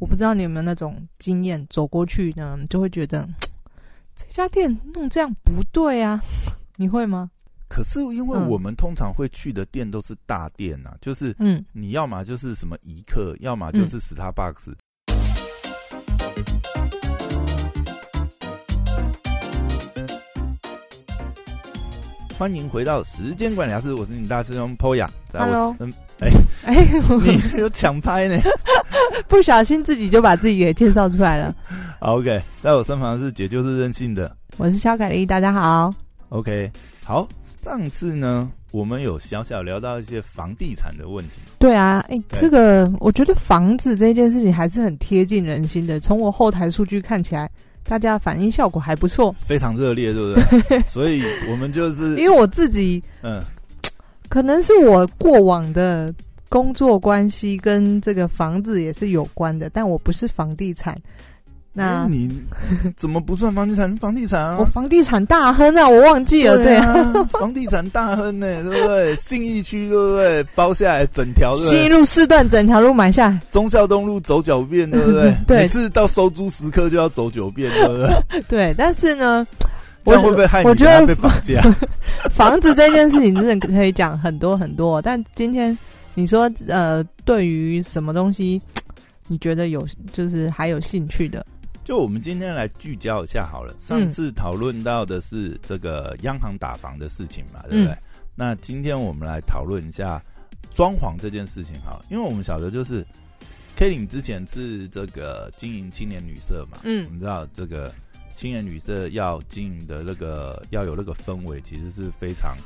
我不知道你有没有那种经验，走过去呢，就会觉得 这家店弄这样不对啊，你会吗？可是因为嗯我们通常会去的店都是大店呐、就是嗯，你要么就是什么一客，要么就是 Starbucks。欢迎回到时间管理大师，我是你大师兄 Poya，Hello 身 哎，你 有抢拍呢。不小心自己就把自己给介绍出来了。好 OK，在我身旁是姐就是任性的。我是肖凯丽，大家好。OK，好，上次呢，我们有小小聊到一些房地产的问题。对啊，哎、对这个我觉得房子这件事情还是很贴近人心的。从我后台数据看起来，大家反应效果还不错。非常热烈，对不对？所以我们就是因为我自己嗯，可能是我过往的工作关系跟这个房子也是有关的，但我不是房地产。那、哎你怎么不算房地产？房地产啊，我房地产大亨啊，我忘记了，对啊，啊，房地产大亨呢，对不对？信义区对不对？包下来整条，对不新一？路四段整条路买下来，忠孝东路走九遍，对不对？对每次到收租时刻就要走九遍，对不对？对。但是呢，这样会不会害你我觉得被绑架？房子这件事情真的可以讲很多很多，但今天你说呃，对于什么东西你觉得有就是还有兴趣的？就我们今天来聚焦一下好了。上次讨论到的是这个央行打房的事情嘛，对不对？嗯那今天我们来讨论一下装潢这件事情哈，因为我们晓得就是 K 领之前是这个经营青年旅社嘛，我嗯们知道这个青年旅社要经营的那个要有那个氛围，其实是非常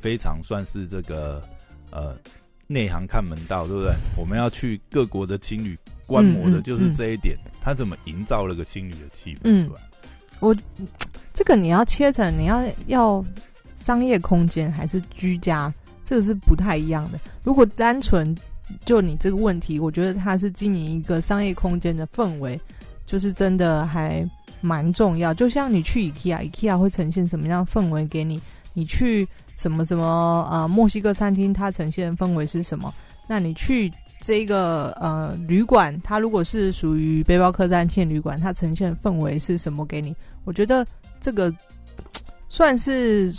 非常算是这个呃内行看门道，对不对？我们要去各国的青旅观摩的就是这一点，他怎么营造了个青旅的气氛嗯出来？这个你要切成你要要商业空间还是居家，这个是不太一样的。如果单纯就你这个问题，我觉得它是经营一个商业空间的氛围，就是真的还蛮重要。就像你去 IKEA，IKEA 会呈现什么样的氛围给你？你去什么什么呃墨西哥餐厅，它呈现的氛围是什么？那你去这个呃旅馆，它如果是属于背包客栈线旅馆，它呈现的氛围是什么给你？我觉得这个 算是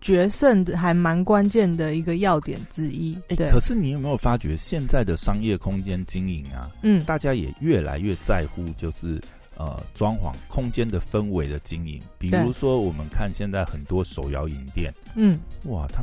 决胜的还蛮关键的一个要点之一。哎、对，可是你有没有发觉，现在的商业空间经营啊，嗯大家也越来越在乎，就是呃装潢空间的氛围的经营。比如对说，我们看现在很多手摇饮店，嗯，哇，它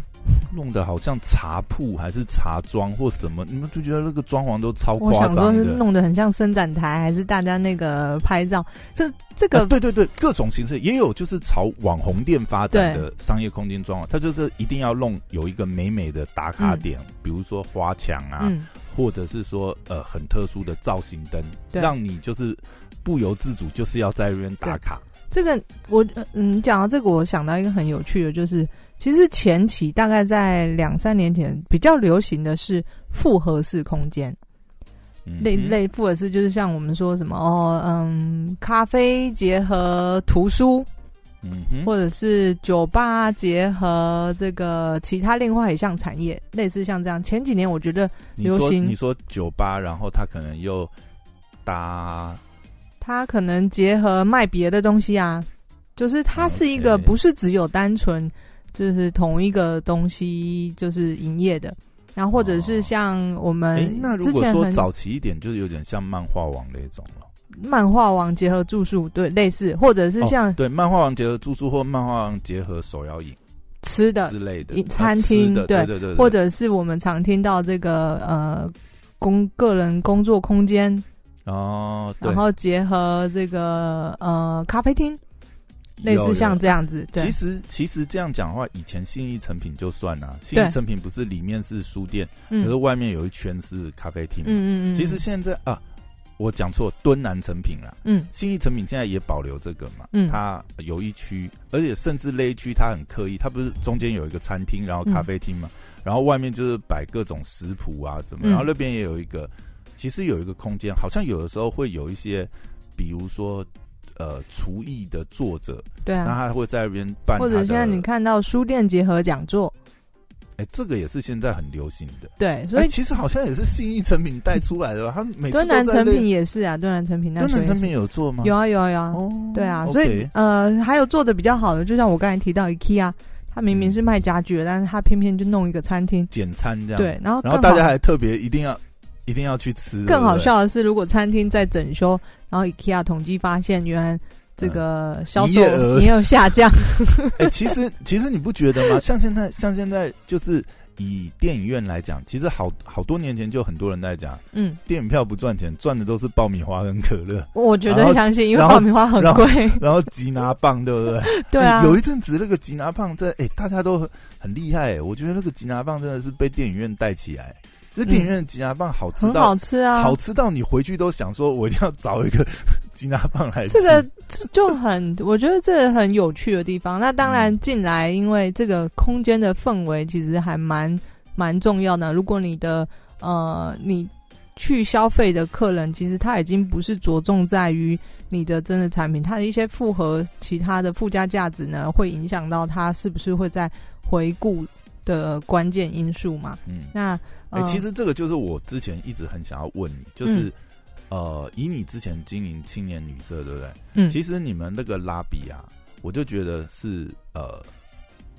弄得好像茶铺还是茶庄或什么，你们就觉得那个装潢都超我夸想说是张的。弄得很像伸展台，还是大家那个拍照？这这个、啊对对对，各种形式也有，就是朝网红店发展的商业空间装潢，它就是一定要弄有一个美美的打卡点，比如说花墙啊，嗯，或者是说呃很特殊的造型灯，对。让你就是不由自主就是要在那边打卡。这个我呃嗯讲到这个，我想到一个很有趣的，就是其实前期大概在两三年前比较流行的是复合式空间。嗯类类复合式就是像我们说什么哦，嗯，咖啡结合图书，嗯哼，或者是酒吧结合这个其他另外一项产业，类似像这样。前几年我觉得流行你说酒吧，然后他可能又搭它可能结合卖别的东西啊，就是它是一个不是只有单纯就是同一个东西就是营业的，然后或者是像我哎、们那如果说早期一点，就是有点像漫画网那种了。漫画王结合住宿，对，类似，或者是像哦、对漫画王结合住宿或漫画王结合手摇饮吃的之类的。餐厅对对，对。或者是我们常听到这个呃工个人工作空间，哦，对。然后结合这个呃咖啡厅，类似像这样。样子，对。其，实其实这样讲的话，以前信义成品就算了，信义成品不是里面是书店，嗯。可是外面有一圈是咖啡厅。嗯嗯嗯，其实现在啊，我讲错，敦南成品了，嗯。信义成品现在也保留这个嘛，嗯。它有一区，而且甚至那一区它很刻意，它不是中间有一个餐厅，然后咖啡厅嘛，然后外面就是摆各种食谱啊什么，嗯。然后那边也有一个，其实有一个空间，好像有的时候会有一些，比如说呃厨艺的作者，对啊，那他会在那边办，或者现在你看到书店结合讲座，哎，这个也是现在很流行的。对，所以其实好像也是信义成品带出来的吧？他每次敦南成品也是啊，敦南成品那敦南成品有做吗？有啊有啊有啊。对啊，所以呃，还有做的比较好的，就像我刚才提到 IKEA，他明明是卖家具的，但是他偏偏就弄一个餐厅简餐这样。对，然后然后大家还特别一定要一定要去吃。更好笑的是，如果餐厅在整修，然后 IKEA 统计发现，原来这个销售额也有下降。哎，其实其实你不觉得吗？像现在像现在就是。以电影院来讲，其实好好多年前就很多人在讲，嗯，电影票不赚钱，赚的都是爆米花跟可乐。我绝对相信，因为爆米花很贵。然后吉拿棒，对不对？对啊。有一阵子那个吉拿棒在，哎，大家都很很厉害。我觉得那个吉拿棒真的是被电影院带起来。就电影院的吉拿棒好吃到好吃啊，好吃到你回去都想说，我一定要找一个 吉拿棒来吃。这个就很，我觉得这很有趣的地方。那当然进来，因为这个空间的氛围其实还蛮蛮重要的。如果你的呃，你去消费的客人，其实他已经不是着重在于你的真的产品，它的一些复合其他的附加价值呢，会影响到他是不是会在回顾。的关键因素嘛，嗯，那哎，其实这个就是我之前一直很想要问你，就是呃，以你之前经营青年旅社，对不对？嗯，其实你们那个拉比啊，我就觉得是呃，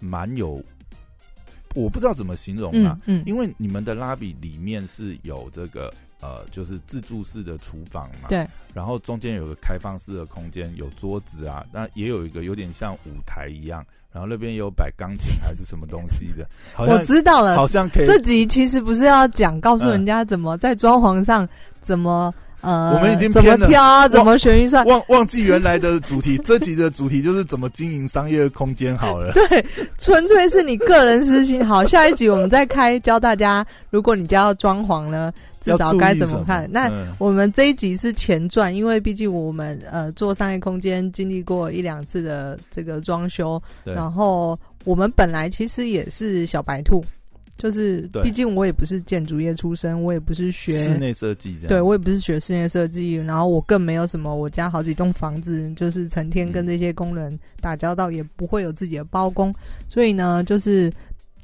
蛮有，我不知道怎么形容啊，嗯，因为你们的拉比里面是有这个呃，就是自助式的厨房嘛，对，然后中间有个开放式的空间，有桌子啊，那也有一个有点像舞台一样。然后那边有摆钢琴还是什么东西的，我知道了，好像可以。这集其实不是要讲告诉人家怎么在装潢上怎么呃，我们已经怎么挑啊，怎么选预算，忘忘记原来的主题。这集的主题就是怎么经营商业空间好了。对，纯粹是你个人私心。好，下一集我们再开教大家，如果你家要装潢呢。至少该怎么看？那我们这一集是前传，因为毕竟我们呃做商业空间经历过一两次的这个装修，然后我们本来其实也是小白兔，就是毕竟我也不是建筑业出身，我也不是学室内设计，对我也不是学室内设计，然后我更没有什么我家好几栋房子，就是成天跟这些工人打交道，也不会有自己的包工，所以呢，就是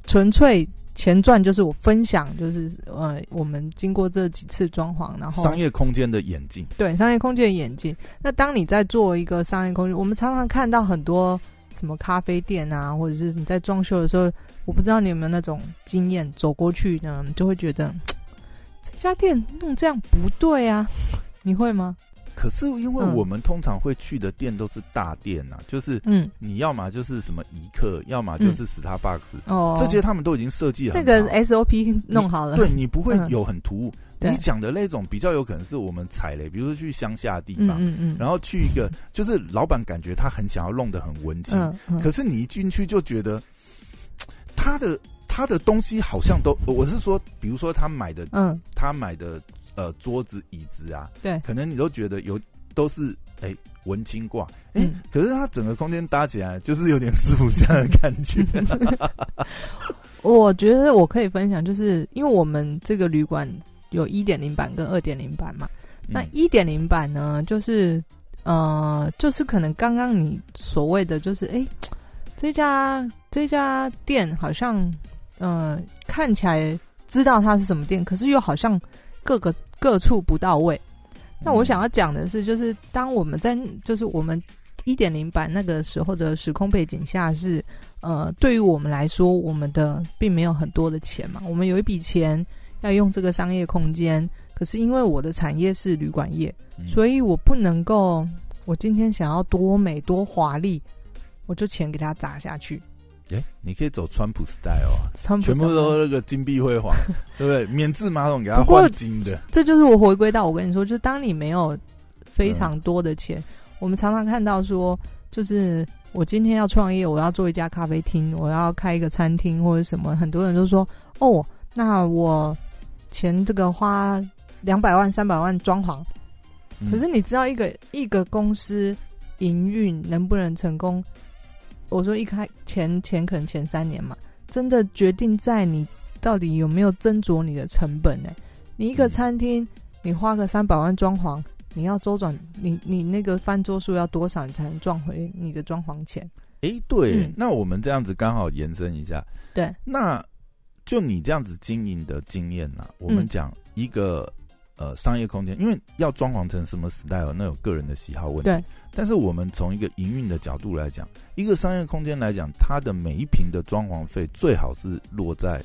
纯粹。前传就是我分享，就是呃，我们经过这几次装潢，然后商业空间的演进，对商业空间的演进。那当你在做一个商业空间，我们常常看到很多什么咖啡店啊，或者是你在装修的时候，我不知道你有没有那种经验，走过去呢，就会觉得 这家店弄这样不对啊，你会吗？可是因为我们通常会去的店都是大店呐，就是嗯，你要么就是什么一客，要么就是 Starbucks，哦，这些他们都已经设计好，那个 SOP 弄好了，对你不会有很突兀。你讲的那种比较有可能是我们踩雷，比如说去乡下地方，嗯嗯，然后去一个就是老板感觉他很想要弄得很文青，可是你一进去就觉得他的他的东西好像都，我是说，比如说他买的，嗯，他买的。呃，桌子、椅子啊，对，可能你都觉得有都是哎文青挂，哎，可是它整个空间搭起来就是有点四不像的感觉。我觉得我可以分享，就是因为我们这个旅馆有一点零版跟二点零版嘛，那一点零版呢，就是呃，就是可能刚刚你所谓的，就是哎，这家这家店好像呃看起来知道它是什么店，可是又好像。各个各处不到位，那我想要讲的是，就是当我们在就是我们一点零版那个时候的时空背景下，是呃，对于我们来说，我们的并没有很多的钱嘛，我们有一笔钱要用这个商业空间，可是因为我的产业是旅馆业，所以我不能够，我今天想要多美多华丽，我就钱给它砸下去。哎，你可以走川普 style 啊，全部都那个金碧辉煌，对不对？免治马桶给他换金的，这就是我回归到我跟你说，就是当你没有非常多的钱，我们常常看到说，就是我今天要创业，我要做一家咖啡厅，我要开一个餐厅或者什么，很多人都说，哦，那我钱这个花两百万、三百万装潢，可是你知道一个一个公司营运能不能成功？我说一开前前可能前三年嘛，真的决定在你到底有没有斟酌你的成本呢？你一个餐厅，你花个三百万装潢，你要周转，你你那个翻桌数要多少，你才能赚回你的装潢钱？哎，对，那我们这样子刚好延伸一下，对，那就你这样子经营的经验呐，我们嗯讲一个呃商业空间，因为要装潢成什么 style，那有个人的喜好问题。对。但是我们从一个营运的角度来讲，一个商业空间来讲，它的每一平的装潢费最好是落在啊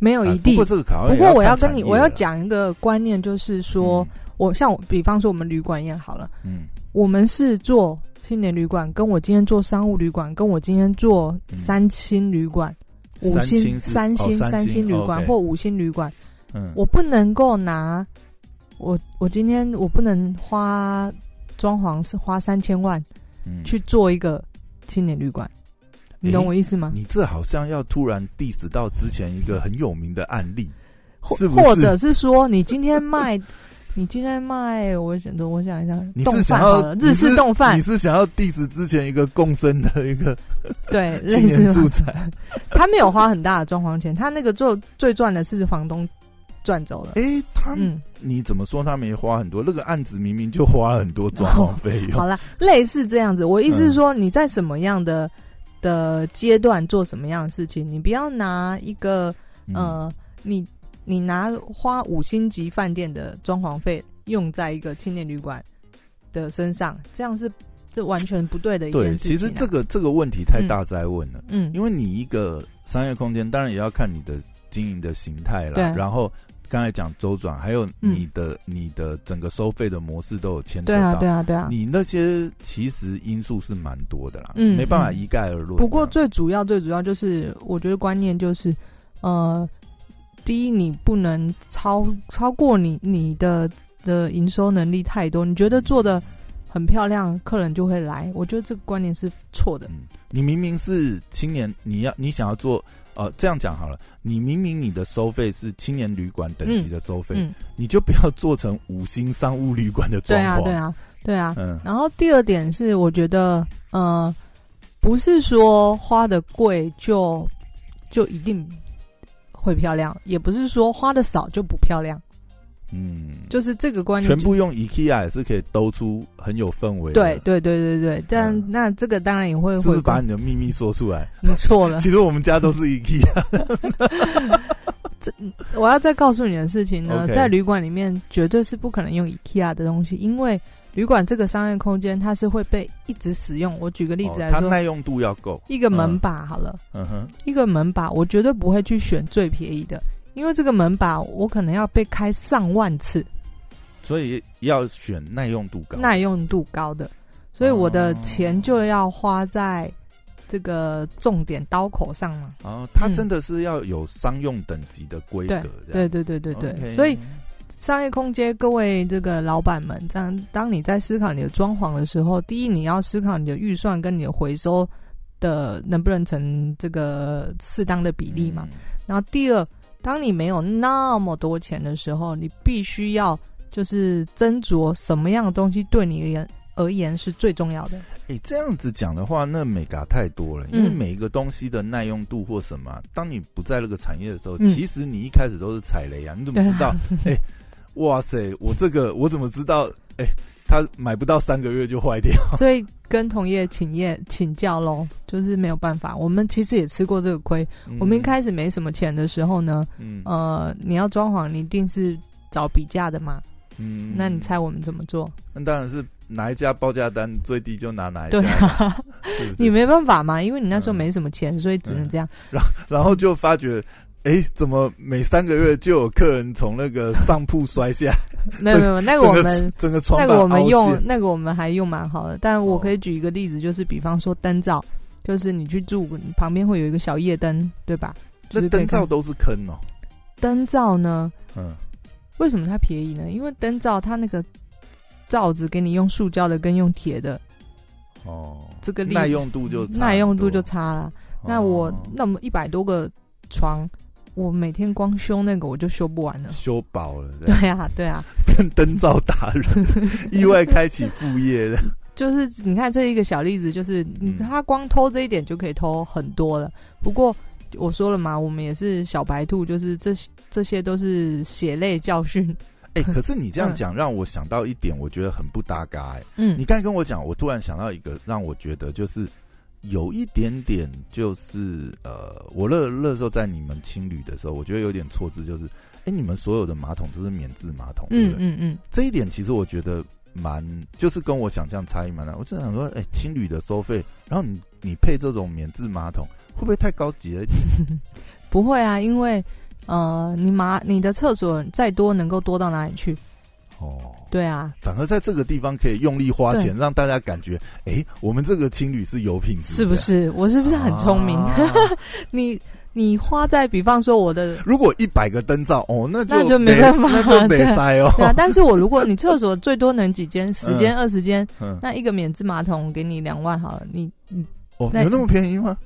没有一定。不过这个考不过我要跟你，我要讲一个观念，就是说，我像我，比方说我们旅馆业好了，嗯，我们是做青年旅馆，跟我今天做商务旅馆，跟我今天做三星旅馆、嗯五星、三三星、哦三三星旅馆或五星旅馆，嗯，我不能够拿我我今天我不能花装潢是花三千万嗯去做一个青年旅馆，你懂我意思吗？你这好像要突然 diss 到之前一个很有名的案例，或或者是说，你今天卖，你今天卖，我想着，我想一下，你冻是想要饭，日式冻饭你，是想要 diss 之前一个共生的一个 对，青类似年住宅？他没有花很大的装潢钱，他那个做最赚的是房东赚走了。哎，他嗯，你怎么说他没花很多？那个案子明明就花了很多装潢费用。好了，类似这样子。我意思是说，你在什么样的的阶段做什么样的事情，你不要拿一个嗯，呃，你你拿花五星级饭店的装潢费用在一个青年旅馆的身上，这样是这完全不对的一件对，事情、啊。其实这个这个问题太大灾问了，嗯，因为你一个商业空间，当然也要看你的经营的形态对啦，然后。刚才讲周转，还有你的、你的整个收费的模式都有牵扯对啊，到。对啊，对啊。你那些其实因素是蛮多的啦，嗯没办法一概而论。不过最主要、最主要就是，我觉得观念就是，呃，第一，你不能超超过你你的的营收能力太多。你觉得做的很漂亮，客人就会来。我觉得这个观念是错的。嗯，你明明是青年，你要你想要做，呃，这样讲好了，你明明你的收费是青年旅馆等级的收费，嗯，你就不要做成五星商务旅馆的装对啊，对啊，对啊。嗯。然后第二点是，我觉得，呃，不是说花的贵就就一定会漂亮，也不是说花的少就不漂亮，嗯，就是这个观念。全部用 IKEA 也是可以兜出很有氛围。对对对对对，但、嗯那这个当然也会是不是会把你的秘密说出来？你错了。其实我们家都是 IKEA。这我要再告诉你的事情呢在旅馆里面绝对是不可能用 IKEA 的东西，因为旅馆这个商业空间它是会被一直使用。我举个例子来哦它说，耐用度要够。一个门把好了，嗯哼，一个门把我绝对不会去选最便宜的，因为这个门把我可能要被开上万次，所以要选耐用度高。耐用度高的，所以我的哦钱就要花在这个重点刀口上嘛。哦，它嗯真的是要有商用等级的规格。对对对对对所以商业空间，各位这个老板们，这样当你在思考你的装潢的时候，第一你要思考你的预算跟你的回收的能不能成这个适当的比例嘛。嗯然后第二，当你没有那么多钱的时候，你必须要就是斟酌什么样的东西对你而言而言是最重要的。诶，这样子讲的话，那美嘎太多了，因为嗯每一个东西的耐用度或什么啊，当你不在那个产业的时候，嗯其实你一开始都是踩雷啊，你怎么知道？诶，哇塞，我这个我怎么知道？诶，它买不到三个月就坏掉。所以跟同业请业请教喽，就是没有办法。我们其实也吃过这个亏。我们一开始没什么钱的时候呢，嗯呃，你要装潢，你一定是找比价的嘛。嗯那你猜我们怎么做？那当然是哪一家报价单最低就拿哪一家对，啊，是是 你没办法嘛，因为你那时候嗯没什么钱，所以只能这样。然 然后就发觉，哎，怎么每三个月就有客人从那个上铺摔下，没有没有，那个我们整个床那个我们用那个我们还用蛮好的，但我哦。可以举一个例子，就是比方说灯罩，就是你去住你旁边会有一个小夜灯，对吧？就那灯罩都是坑哦，灯罩呢，嗯，为什么它便宜呢？因为灯罩它那个罩子给你用塑胶的跟用铁的，哦，这个耐用度就耐用度就差了。那我哦。那么一百多个床，我每天光修那个我就修不完了。修饱了，对啊，对啊，变灯罩达人，意外开启副业的，就是你看这一个小例子，就是嗯。他光偷这一点就可以偷很多了。不过我说了嘛，我们也是小白兔，就是这这些都是血泪教训。哎，可是你这样 讲让我想到一点，我觉得很不搭嘎，哎，嗯。你刚才跟我讲，我突然想到一个让我觉得就是有一点点就是呃，我那那时候在你们青旅的时候，我觉得有点错字，就是哎，你们所有的马桶都是免治马桶，对不对？嗯嗯这一点其实我觉得蛮，就是跟我想象差异蛮大。我就想说，哎，青旅的收费，然后你你配这种免治马桶，会不会太高级了一点？嗯，不会啊，因为呃，你马你的厕所再多能够多到哪里去？哦，对啊，反而在这个地方可以用力花钱，对。让大家感觉，哎，我们这个青旅是有品质的，是不是？我是不是很聪明？啊。你你花在比方说我的如果一百个灯罩，哦，那就那就没办法那就没塞哦。对啊，但是我如果你厕所最多能几间，十间二十间，嗯，那一个免治马桶给你两万好了，你你哦，有那么便宜吗？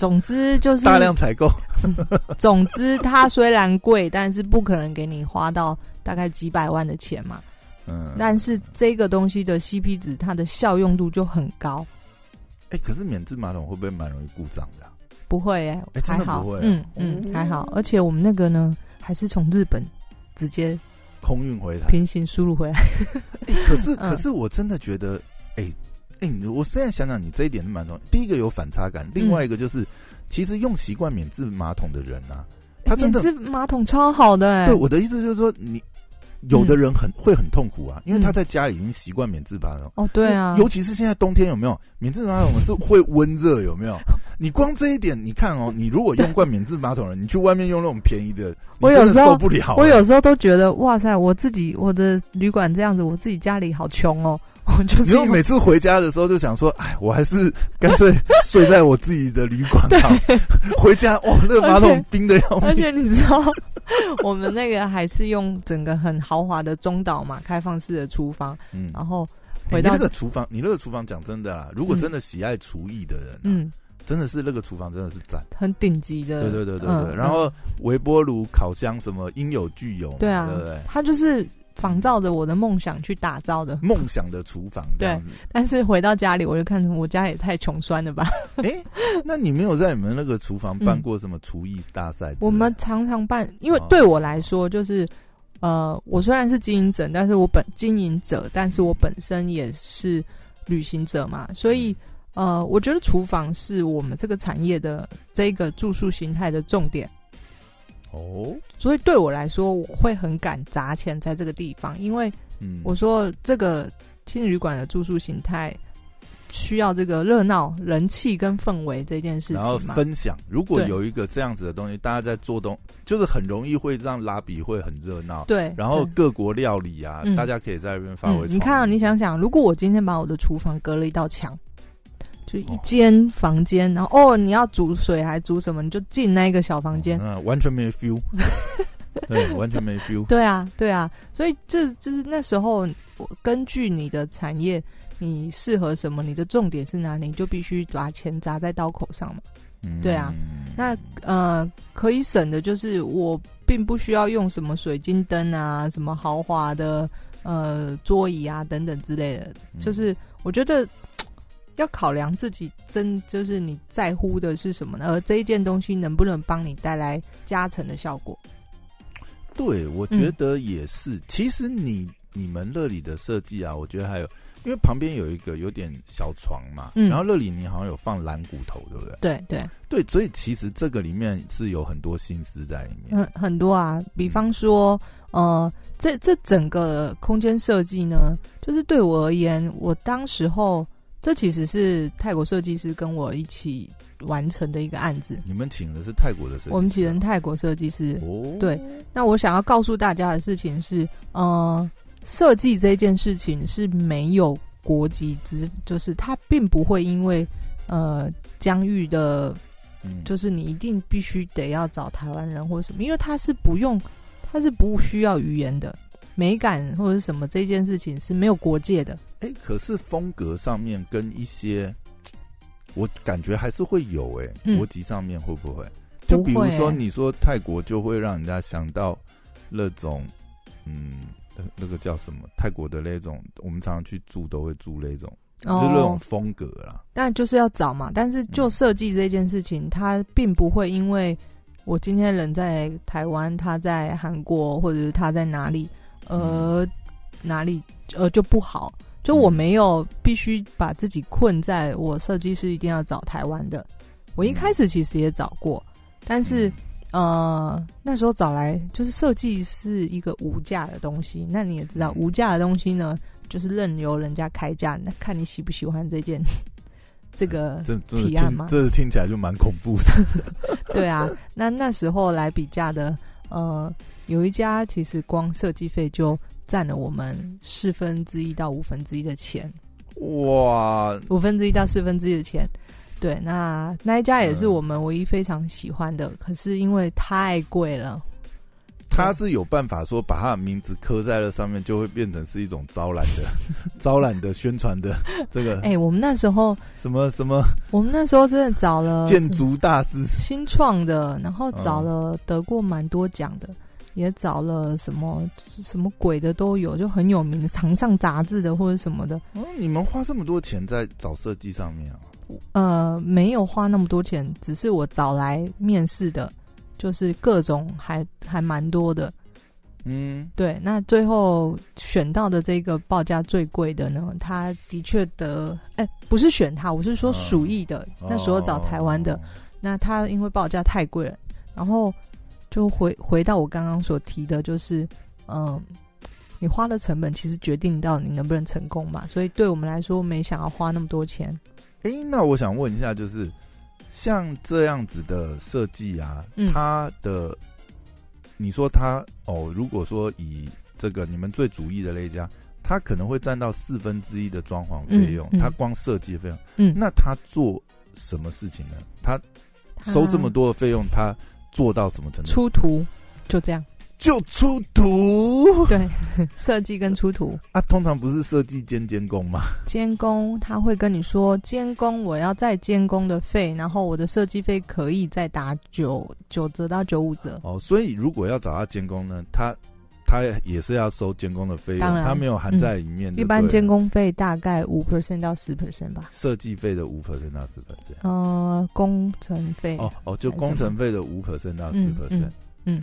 总之就是大量采购，总之它虽然贵，但是不可能给你花到大概几百万的钱嘛。嗯，但是这个东西的 CP 值，它的效用度就很高，哎，可是免治马桶会不会蛮容易故障的啊？不会哎、哎真还好，的不会啊。嗯嗯哦。还好，而且我们那个呢，还是从日本直接空运回来，平行输入回来，哎，可是 嗯。可是我真的觉得，哎哎，你我现在想想，你这一点是蛮重要。第一个有反差感，另外一个就是，其实用习惯免治马桶的人啊，他真的免治马桶超好的哎、对我的意思就是说，你有的人很会很痛苦啊，因为他在家里已经习惯免治马桶。哦对啊，尤其是现在冬天有没有免治马桶是会温热有没有？你光这一点，你看哦，你如果用惯免治马桶了，你去外面用那种便宜的我有时候受不了。我有时候都觉得哇塞，我自己我的旅馆这样子，我自己家里好穷哦，我就每次回家的时候就想说，哎，我还是干脆 睡在我自己的旅馆好。回家哇，那个马桶冰的要命。而且你知道，我们那个还是用整个很豪华的中岛嘛，开放式的厨房，嗯，然后回到那个厨房，你那个厨房讲真的啦，如果真的喜爱厨艺的人、啊，嗯真的是那个厨房真的是赞。很顶级的，对对对对对，嗯然后微波炉、烤箱什么应有俱有，对啊对不对？它就是仿照着我的梦想去打造的。梦想的厨房对。但是回到家里，我就看我家也太穷酸了吧。哎、那你没有在你们那个厨房办过什么厨艺大赛？我们常常办，因为哦对我来说，就是呃，我虽然是经营者，但是我本经营者，但是我本身也是旅行者嘛，所以呃，我觉得厨房是我们这个产业的这个住宿形态的重点。哦，所以对我来说，我会很敢砸钱在这个地方，因为嗯，我说这个青旅馆的住宿形态需要这个热闹、人气跟氛围这件事情然后情。分享，如果有一个这样子的东西，大家在做东，就是很容易会让拉比会很热闹。对，然后各国料理啊，嗯大家可以在那边发挥。你看啊，你想想，如果我今天把我的厨房隔了一道墙，就一哦间房间，然后哦，你要煮水还煮什么，你就进那个小房间。嗯，完全没 feel，对，完全没 feel。对啊，对啊，所以这就是那时候，我根据你的产业，你适合什么，你的重点是哪里，你就必须把钱砸在刀口上嘛。嗯对啊，那呃，可以省的就是我并不需要用什么水晶灯啊，什么豪华的呃桌椅啊等等之类的，嗯就是我觉得要考量自己真就是你在乎的是什么呢？而这一件东西能不能帮你带来加成的效果？对，我嗯觉得也是。其实你你们乐里的设计啊，我觉得还有，因为旁边有一个有点小床嘛，嗯然后乐里你好像有放蓝骨头，对不对？对对，对，所以其实这个里面是有很多心思在里面。很很多啊，比方说呃，这这整个空间设计呢，就是对我而言，我当时候这其实是泰国设计师跟我一起完成的一个案子。你们请的是泰国的设计师啊，我们请人泰国设计师。哦，对那我想要告诉大家的事情是，呃，设计这件事情是没有国籍之，就是它并不会因为呃疆域的，嗯，就是你一定必须得要找台湾人或什么，因为它是不用，它是不需要语言的。美感或者什么这件事情是没有国界的，哎，可是风格上面跟一些，我感觉还是会有哎、嗯国籍上面会不会？就比如说，你说泰国就会让人家想到那种，嗯，那那个叫什么？泰国的那种，我们常常去住都会住那种，就是那种风格啦。但就是要找嘛。但是就设计这件事情，它并不会因为我今天人在台湾，他在韩国，或者是他在哪里，呃，哪里呃就不好。就我没有必须把自己困在我设计师一定要找台湾的。我一开始其实也找过，但是呃那时候找来就是设计是一个无价的东西。那你也知道，无价的东西呢，就是任由人家开价，那看你喜不喜欢这件 这个提案吗？这听起来就蛮恐怖的。对啊，那那时候来比价的，呃，有一家其实光设计费就占了我们四分之一到五分之一的钱，哇，五分之一到四分之一的钱。对，那那一家也是我们唯一非常喜欢的，可是因为太贵了，他是有办法说把他的名字刻在了上面，就会变成是一种招揽的、招揽的宣传的这个。哎、我们那时候，什么什么我们那时候真的找了建筑大师，新创的，然后找了得过蛮多奖的，也找了什么什么鬼的都有，就很有名的，常上杂志的或者什么的。嗯，你们花这么多钱在找设计上面啊？呃，没有花那么多钱，只是我找来面试的，就是各种还还蛮多的。嗯，对，那最后选到的这个报价最贵的呢，他的确得，哎、不是选他，我是说哦鼠疫的，那时候找台湾的。哦那他因为报价太贵了，然后就回回到我刚刚所提的，就是嗯，你花的成本其实决定到你能不能成功嘛。所以对我们来说，没想要花那么多钱。哎、那我想问一下，就是像这样子的设计啊，嗯它的你说它哦，如果说以这个你们最主意的那一家，它可能会占到四分之一的装潢费用，嗯嗯它光设计费用，嗯，那他做什么事情呢？他收这么多的费用，他做到什么程度？出图就这样，就出图对，设计跟出图。啊，通常不是设计兼监工吗？监工他会跟你说，监工我要再监工的费，然后我的设计费可以再打九九折到九五折。哦，所以如果要找他监工呢，他他也是要收监工的费用，他没有含在里面的。一般监工费大概五 percent 到十 percent 吧。设计费的五 percent 到十 percent。呃，工程费哦哦，就工程费的五 percent 到十嗯 percent 嗯。嗯，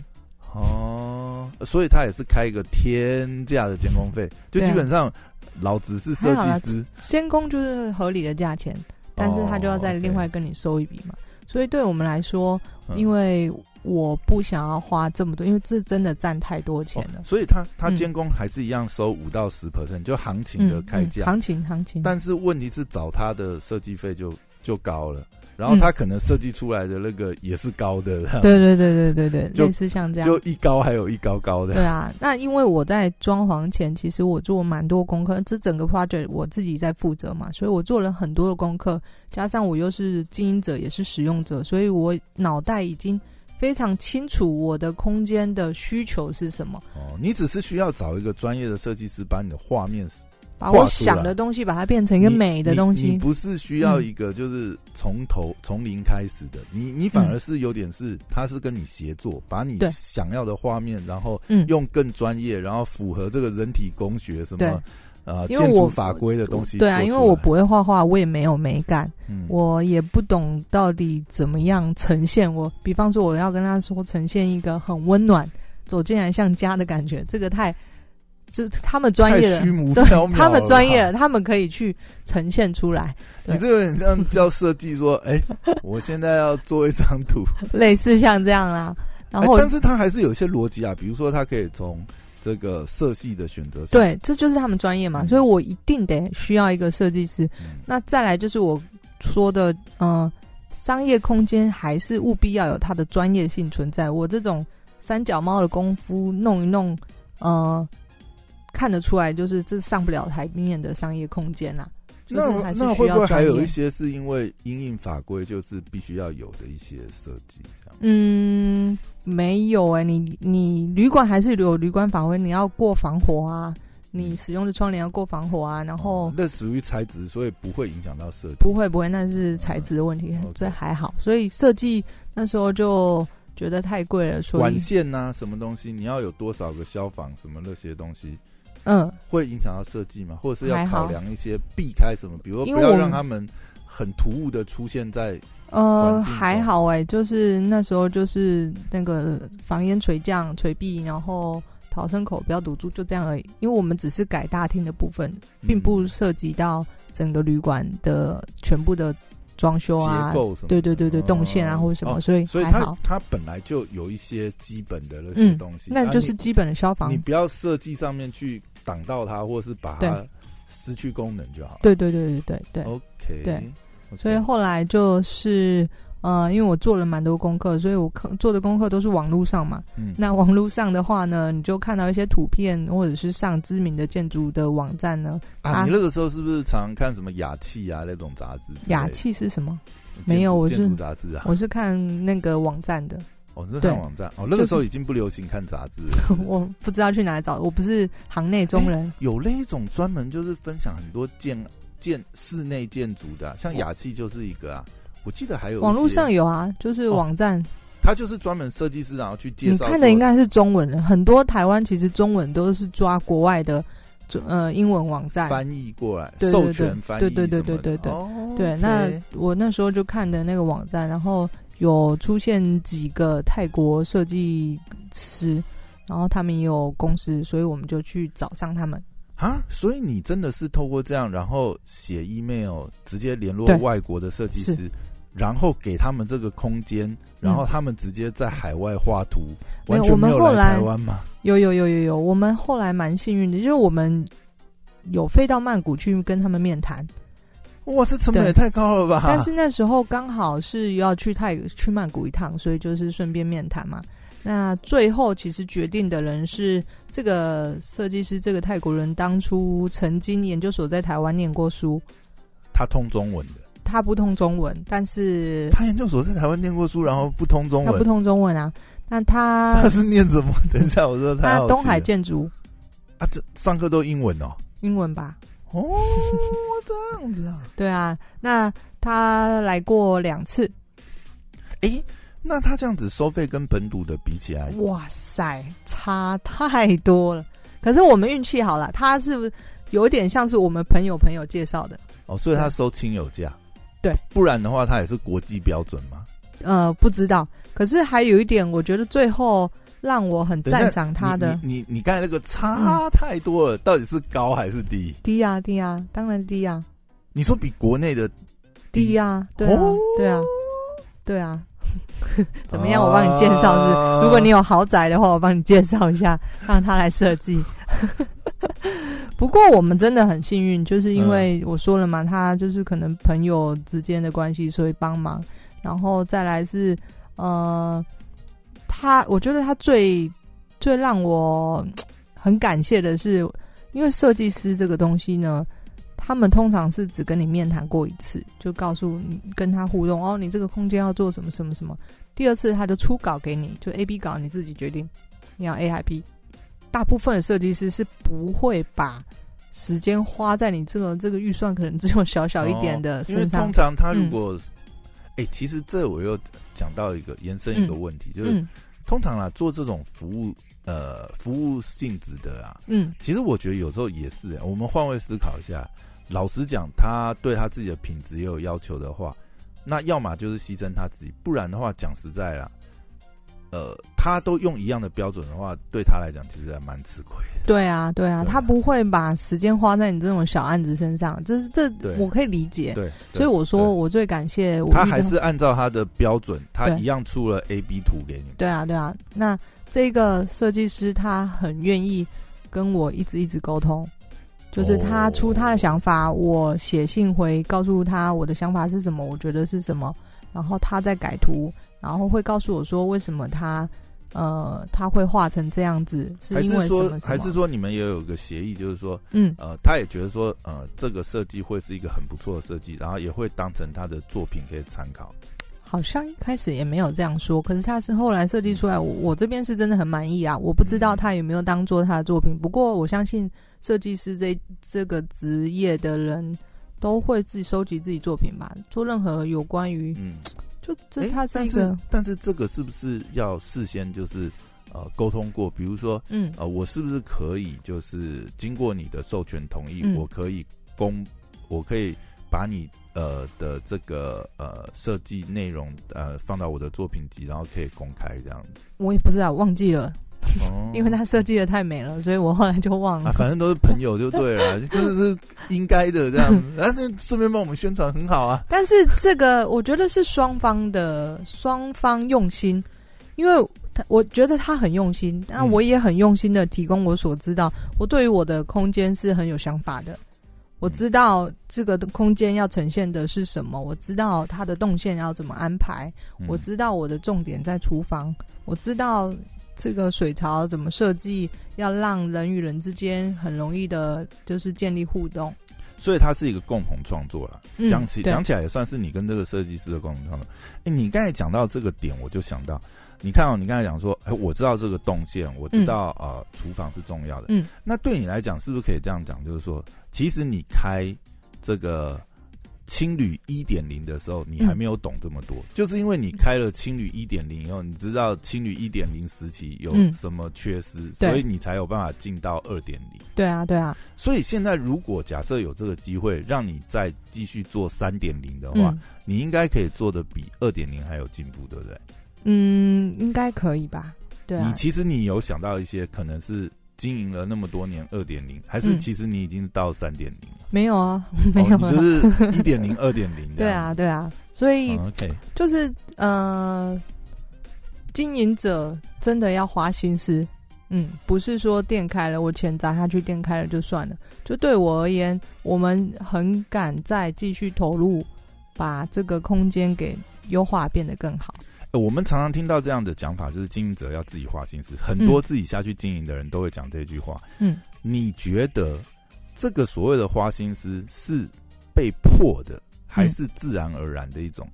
哦，所以他也是开一个天价的监工费，就基本上老子是设计师，监工就是合理的价钱，但是他就要再另外跟你收一笔嘛。所以对我们来说，嗯因为我不想要花这么多，因为这真的占太多钱了哦。所以他他嗯监工还是一样收五到十 percent，就行情的开价。嗯行情行情。但是问题是找他的设计费就就高了，然后他可能设计出来的那个也是高的，对对对对对对，就类似像这样。就一高还有一高高的。对啊，那因为我在装潢前，其实我做蛮多功课，这整个 project 我自己在负责嘛，所以我做了很多的功课，加上我又是经营者，也是使用者，所以我脑袋已经非常清楚我的空间的需求是什么，哦，你只是需要找一个专业的设计师把你的画面把我想的东西把它变成一个美的东西。你你不是需要一个就是从头从零开始的，你你反而是有点是，他是跟你协作，把你想要的画面，然后嗯，用更专业，然后符合这个人体工学什么呃因为我建筑法规的东西对啊，因为我不会画画，我也没有美感，嗯我也不懂到底怎么样呈现我。比方说，我要跟他说呈现一个很温暖、走进来像家的感觉，这个太，这他们专业的他们专业了，他们可以去呈现出来，你这个很像叫设计说，哎、我现在要做一张图，类似像这样啦。然哎后，但是他还是有一些逻辑啊，比如说他可以从这个色系的选择上，对，这就是他们专业嘛，嗯所以我一定得需要一个设计师。嗯，那再来就是我说的，嗯、商业空间还是务必要有它的专业性存在。我这种三脚猫的功夫弄一弄，呃，看得出来就是这上不了台面的商业空间啦。就是那还是需那会不会要还有一些是因为因应法规，就是必须要有的一些设计？嗯，没有哎、你你旅馆还是有旅馆法规，你要过防火啊，你使用的窗帘要过防火啊，然后哦那属于材质，所以不会影响到设计。不会不会，那是材质的问题，这还好。所以设计那时候就觉得太贵了，所以管线呐、什么东西，你要有多少个消防什么那些东西，嗯，会影响到设计吗？或者是要考量一些避开什么？比如说不要让他们很突兀的出现在呃，还好哎、就是那时候就是那个防烟垂降、垂壁，然后逃生口不要堵住，就这样而已。因为我们只是改大厅的部分，并不涉及到整个旅馆的全部的装修啊，结构什么，对对对对，动线啊或者什么，所以所以它。它本来就有一些基本的那些东西，那啊就是基本的消防你你。不要设计上面去挡到它，或是把它失去功能就好。对对对对对对。OK，对所以后来就是呃，因为我做了蛮多功课，所以我看做的功课都是网络上嘛。嗯那网络上的话呢，你就看到一些图片，或者是上知名的建筑的网站呢。啊，啊你那个时候是不是常看什么雅气啊那种杂志？雅气是什么？没有我是杂志啊。我是看那个网站的，哦，你是看网站哦，那个时候已经不流行看杂志 我不知道去哪里找，我不是行内中人。有那一种专门就是分享很多建建室内建筑的啊、像雅气就是一个啊。我记得还有网络上有啊，就是网站，他就是专门设计师，然后去介你绍。看的应该是中文的，很多台湾其实中文都是抓国外的，呃，英文网站。翻译过来，对对对授权翻译对对对对对对哦对那我那时候就看的那个网站，然后有出现几个泰国设计师，然后他们也有公司，所以我们就去找上他们。啊，所以你真的是透过这样，然后写 email 直接联络外国的设计师，然后给他们这个空间，然后他们直接在海外画图，没有完全没有来我们后来台湾嘛？有有有有有，我们后来蛮幸运的，就是我们有飞到曼谷去跟他们面谈，哇，这成本也太高了吧？但是那时候刚好是要去泰去曼谷一趟，所以就是顺便面谈嘛。那最后其实决定的人是这个设计师，这个泰国人当初曾经研究所在台湾念过书，他通中文的，他不通中文，但是他研究所在台湾念过书，然后不通中文，他不通中文啊。那他他是念什么？等一下，我说他东海建筑啊，这上课都英文哦。英文吧？哦，这样子啊。对啊，那他来过两次，诶，那他这样子收费跟本土的比起来，哇塞，差太多了。可是我们运气好了，他是有点像是我们朋友朋友介绍的，哦，所以他收亲友价。对，不然的话，他也是国际标准嘛。呃，不知道。可是还有一点，我觉得最后让我很赞赏他的你你刚才那个差太多了，到底是高还是低？低啊低啊，当然低啊你说比国内的低啊，对啊、哦对啊对啊。怎么样？我帮你介绍是？如果你有豪宅的话，我帮你介绍一下，让他来设计。不过我们真的很幸运，就是因为我说了嘛，他就是可能朋友之间的关系，所以帮忙。然后再来是呃，他我觉得他最最让我很感谢的是，因为设计师这个东西呢，他们通常是只跟你面谈过一次，就告诉你跟他互动哦，你这个空间要做什么什么什么。第二次他就初稿给你，就 A、B 稿你自己决定，你要 A 还 B。大部分的设计师是不会把时间花在你这个这个预算可能只有小小一点的哦因为身上通。常他如果，哎、其实这我又讲到一个延伸一个嗯问题，就是嗯通常啊做这种服务呃服务性质的啊，嗯，其实我觉得有时候也是，我们换位思考一下，老实讲，他对他自己的品质也有要求的话，那要么就是牺牲他自己，不然的话，讲实在啦，呃，他都用一样的标准的话，对他来讲其实还蛮吃亏的。对啊，对啊，他不会把时间花在你这种小案子身上，这是这我可以理解。对，所以我说，我最感谢我他还是按照他的标准，他一样出了 A、B 图给你。对啊，对啊。那这个设计师他很愿意跟我一直一直沟通，就是他出他的想法，我写信回告诉他我的想法是什么，我觉得是什么，然后他再改图，然后会告诉我说为什么他呃他会画成这样子，是因为说还是说你们也有个协议，就是说，嗯呃，他也觉得说，呃，这个设计会是一个很不错的设计，然后也会当成他的作品可以参考。好像一开始也没有这样说，可是他是后来设计出来，我我这边是真的很满意啊！我不知道他有没有当做他的作品，不过我相信设计师这这个职业的人都会自己收集自己作品吧，做任何有关于嗯，就这诶它是但是一个但是这个是不是要事先就是呃沟通过？比如说嗯呃，我是不是可以就是经过你的授权同意，嗯我可以公，我可以把你呃的这个呃设计内容呃放到我的作品集，然后可以公开这样子。我也不知道忘记了，哦因为他设计的太美了，所以我后来就忘了。啊，反正都是朋友就对了，真的是应该的这样子。啊，那顺便帮我们宣传很好啊。但是这个我觉得是双方的双方用心，因为他我觉得他很用心，那嗯我也很用心的提供我所知道，我对于我的空间是很有想法的。我知道这个的空间要呈现的是什么，我知道它的动线要怎么安排，嗯我知道我的重点在厨房，我知道这个水槽怎么设计，要让人与人之间很容易的，就是建立互动。所以它是一个共同创作了。嗯讲起讲起来也算是你跟这个设计师的共同创作。哎，你刚才讲到这个点，我就想到，你看哦，你刚才讲说，哎，我知道这个动线，我知道、呃厨房是重要的。嗯，那对你来讲，是不是可以这样讲？就是说，其实你开这个青旅一点零的时候，你还没有懂这么多，就是因为你开了青旅一点零以后，你知道青旅一点零时期有嗯。什么缺失，对。所以你才有办法进到二点零。对啊，对啊，所以现在如果假设有这个机会，让你再继续做三点零的话，嗯。你应该可以做的比二点零还有进步，对不对？嗯，应该可以吧？对啊。你，其实你有想到一些可能是经营了那么多年二点零，还是嗯其实你已经到三点零了？没有啊，没有啊，哦你就是一点零、二点零。对啊，对啊，所以就是呃，经营者真的要花心思，嗯，不是说店开了我钱砸下去，店开了就算了。就对我而言，我们很敢再继续投入，把这个空间给优化，变得更好。呃我们常常听到这样的讲法，就是经营者要自己花心思。很多自己下去经营的人都会讲这句话。嗯，你觉得这个所谓的花心思是被迫的，还是自然而然的一种？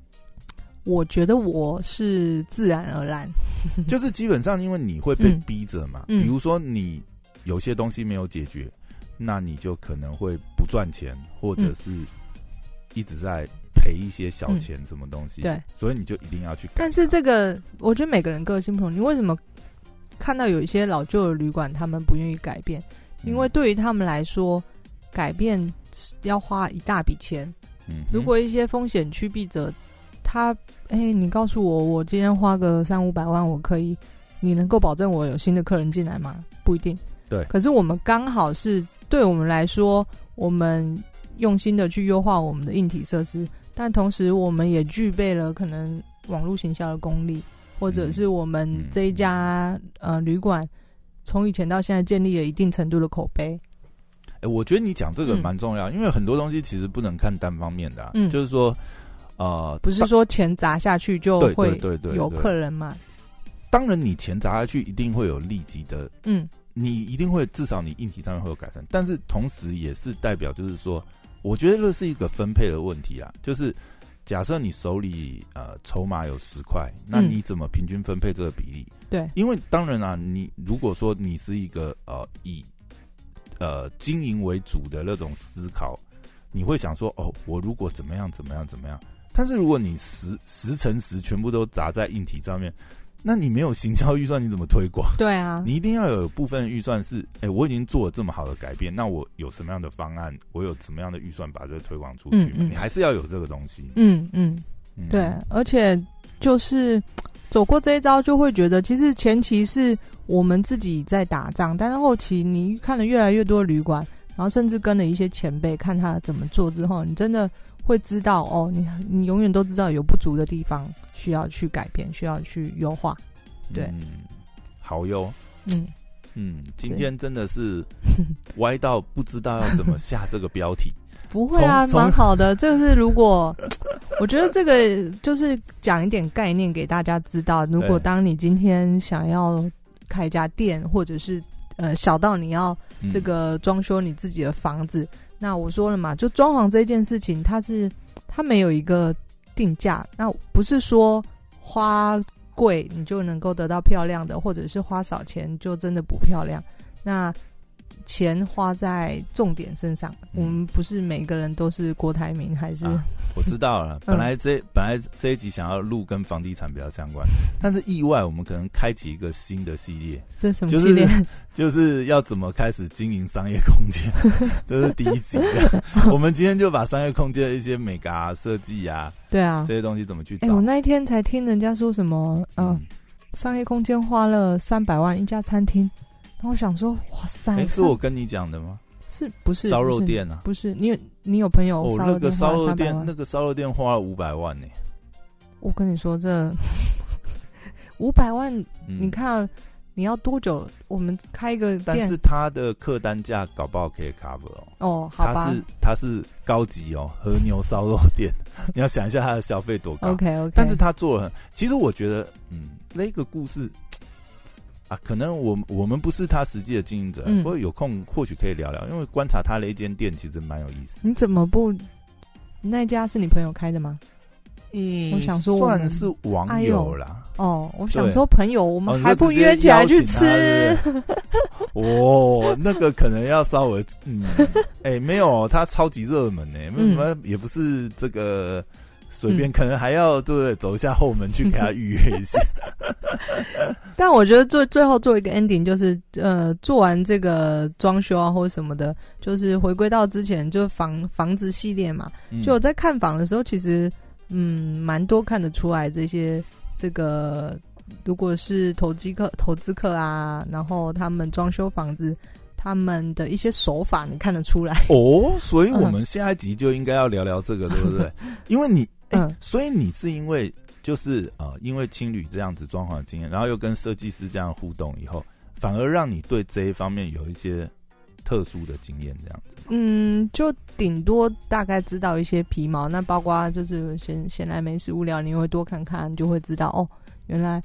我觉得我是自然而然，就是基本上因为你会被嗯逼着嘛，嗯比如说你有些东西没有解决，那你就可能会不赚钱，或者是一直在赔一些小钱，什么东西、对，所以你就一定要去改。但是这个，我觉得每个人个性不同。你为什么看到有一些老旧的旅馆，他们不愿意改变？嗯因为对于他们来说，改变要花一大笔钱。嗯如果一些风险趋避者，他哎、你告诉我，我今天花个三五百万，我可以，你能够保证我有新的客人进来吗？不一定。对可是我们刚好是对我们来说，我们用心的去优化我们的硬体设施，但同时我们也具备了可能网络行销的功力，或者是我们嗯这一家、呃旅馆从以前到现在建立了一定程度的口碑。哎、我觉得你讲这个嗯。蛮重要，因为很多东西其实不能看单方面的、啊，嗯。就是说，呃，不是说钱砸下去就会对对对有客人嘛？当然你钱砸下去一定会有立即的，嗯。你一定会至少你硬体上面会有改善，但是同时也是代表就是说，我觉得这是一个分配的问题啊，就是假设你手里呃筹码有十块，那嗯你怎么平均分配这个比例？对，因为当然啊，你如果说你是一个呃以呃经营为主的那种思考，你会想说哦，我如果怎么样怎么样怎么样，但是如果你十十乘十全部都砸在硬体上面，那你没有行销预算，你怎么推广？对啊，你一定要有部分预算是，哎、我已经做了这么好的改变，那我有什么样的方案，我有什么样的预算把这个推广出去嘛？嗯嗯你还是要有这个东西。嗯嗯，嗯对，而且就是走过这一招，就会觉得其实前期是我们自己在打仗，但是后期你看了越来越多旅馆，然后甚至跟了一些前辈看他怎么做之后，你真的会知道哦，你你永远都知道有不足的地方需要去改变，需要去优化。对嗯，好哟。嗯，嗯，今天真的是 歪到不知道要怎么下这个标题。不会啊，蛮好的。这个是如果我觉得这个就是讲一点概念给大家知道。如果对当你今天想要开一家店，或者是呃小到你要嗯这个装修你自己的房子，那我说了嘛，就装潢这件事情，它是它没有一个定价，那不是说花贵你就能够得到漂亮的，或者是花少钱就真的不漂亮。那钱花在重点身上，嗯。我们不是每个人都是郭台铭，还是、啊我知道了，本来这、本来这一集想要录跟房地产比较相关，但是意外我们可能开启一个新的系列，这什么就是系列？就是要怎么开始经营商业空间，这是第一集。我们今天就把商业空间的一些美嘎设计啊对啊。这，些东西怎么去哎、找我，那一天才听人家说什么，呃，商业空间花了三百万一家餐厅，然后我想说，哇塞，哎，是我跟你讲的吗？是不是烧肉店啊？不是你有你有朋友哦，烧肉那个烧肉店花了300万店那个烧肉店花了五百万呢。我跟你说这五百万，嗯你看你要多久？我们开一个店但是他的客单价搞不好可以 cover 哦。哦，好吧它是它是高级哦，和牛烧肉店，你要想一下他的消费多高。，OK OK，但是他做了很，其实我觉得，嗯，那个故事啊，可能我我们不是他实际的经营者，嗯不过有空或许可以聊聊，因为观察他的一间店其实蛮有意思。你怎么不？那家是你朋友开的吗？我想说我算是网友啦。哦，我想说朋友，我哦们还不约起来去吃？哦，那个可能要稍微，嗯，哎、没有，他超级热门呢、为什么、也不是这个随便，可能还要对不对？走一下后门去给他预约一下。但我觉得最最后做一个 ending，就是呃，做完这个装修啊或者什么的，就是回归到之前就房房子系列嘛。嗯就我在看房的时候，其实嗯，蛮多看得出来这些这个，如果是投机客、投资客啊，然后他们装修房子，他们的一些手法，你看得出来。哦，所以我们下一集就应该要聊聊这个，对不对？因为你，哎、嗯 所以你是因为就是呃，因为青旅这样子装潢的经验，然后又跟设计师这样互动以后，反而让你对这一方面有一些特殊的经验，这样子。嗯，就顶多大概知道一些皮毛，那包括就是闲闲来没事无聊，你会多看看，就会知道哦，原来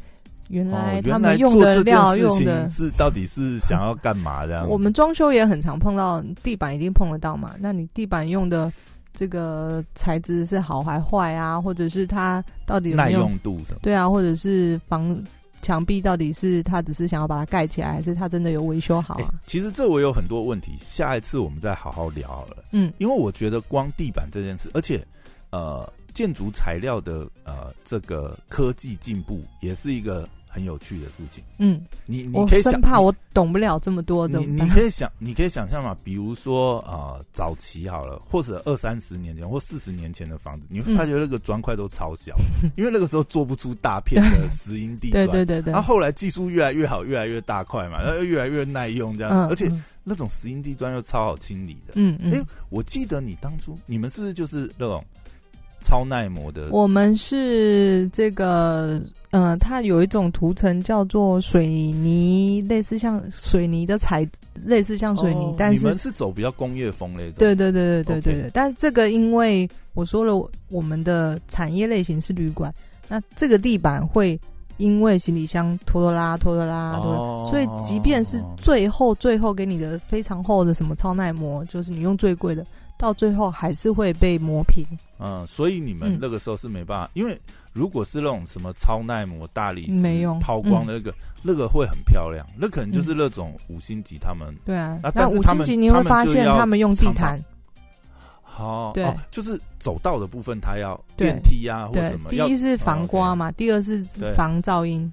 原来哦，他们用的料用的情。是到底是想要干嘛这样？我们装修也很常碰到地板，一定碰得到嘛。那你地板用的这个材质是好还坏啊，或者是它到底有耐没有用度什么？对啊，或者是防墙壁到底是他只是想要把它盖起来，还是他真的有维修好哎啊？其实这我有很多问题，下一次我们再好好聊好了。嗯因为我觉得光地板这件事，而且呃，建筑材料的呃这个科技进步也是一个很有趣的事情。嗯，你你可以想，生怕我懂不了这么多，怎你你？可以想，你可以想象嘛，比如说呃早期好了，或者二三十年前或四十年前的房子，你会发觉那个砖块都超小，因为那个时候做不出大片的 石英地砖。对对对对，然后后来技术越来越好，越来越大块嘛，然后又越来越耐用，这样，嗯，而且嗯那种石英地砖又超好清理的。嗯嗯，哎我记得你当初你们是不是就是那种超耐磨的？我们是这个，呃，它有一种涂层叫做水泥，类似像水泥的材，类似像水泥，哦但是你们是走比较工业风那种。对对对对对对对。但这个因为我说了，我们的产业类型是旅馆，那这个地板会因为行李箱拖拖拉拖拖拉所以，即便是最后最后给你的非常厚的什么超耐磨，就是你用最贵的，到最后还是会被磨平。嗯，所以你们嗯。那个时候是没办法，因为如果是那种什么超耐磨、大理石没用。抛光的那个，那个会很漂亮，那可能就是那种五星级他们对啊，啊那但是他们五星级你会发现他们用地毯，好，对。哦就是走道的部分，它要电梯啊或对什，么，第一是防刮嘛，第二是防噪音。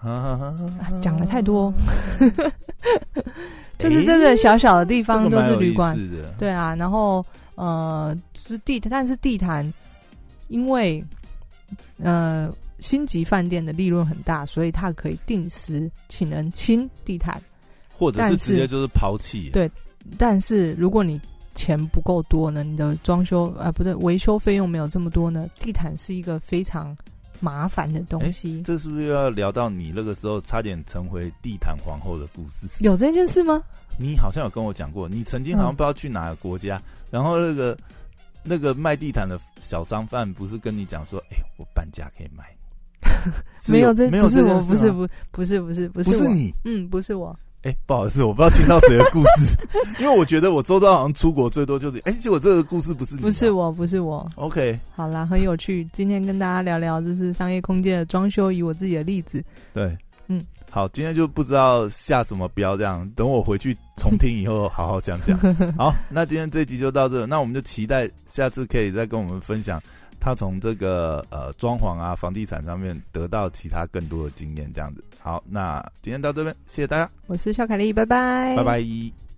啊 讲了太多，就是诶这个小小的地方都是旅馆，对啊，然后呃是地，但是地毯因为呃星级饭店的利润很大，所以它可以定时请人清地毯。或者是直接就是抛弃，对但是如果你钱不够多呢，你的装修啊、不对维修费用没有这么多呢，地毯是一个非常麻烦的东西。这是不是又要聊到你那个时候差点成为地毯皇后的故事？有这件事吗？你好像有跟我讲过，你曾经好像嗯不知道去哪个国家，然后那个那个卖地毯的小商贩不是跟你讲说，哎、我半价可以卖 没有这没有不是我，这不是不不是不是不是，不是你，嗯，不是我。哎、不好意思，我不知道听到谁的故事，因为我觉得我周遭好像出国最多就是，哎、结果这个故事不是你、啊，不是我，不是我。，OK，好啦，很有趣。今天跟大家聊聊，就是商业空间的装修，以我自己的例子。对，嗯，好，今天就不知道下什么标，这样等我回去重听以后好好讲讲。好，那今天这集就到这，那我们就期待下次可以再跟我们分享他从这个呃装潢啊、房地产上面得到其他更多的经验，这样子。好，那今天到这边，谢谢大家，我是肖凯丽，拜拜，拜拜。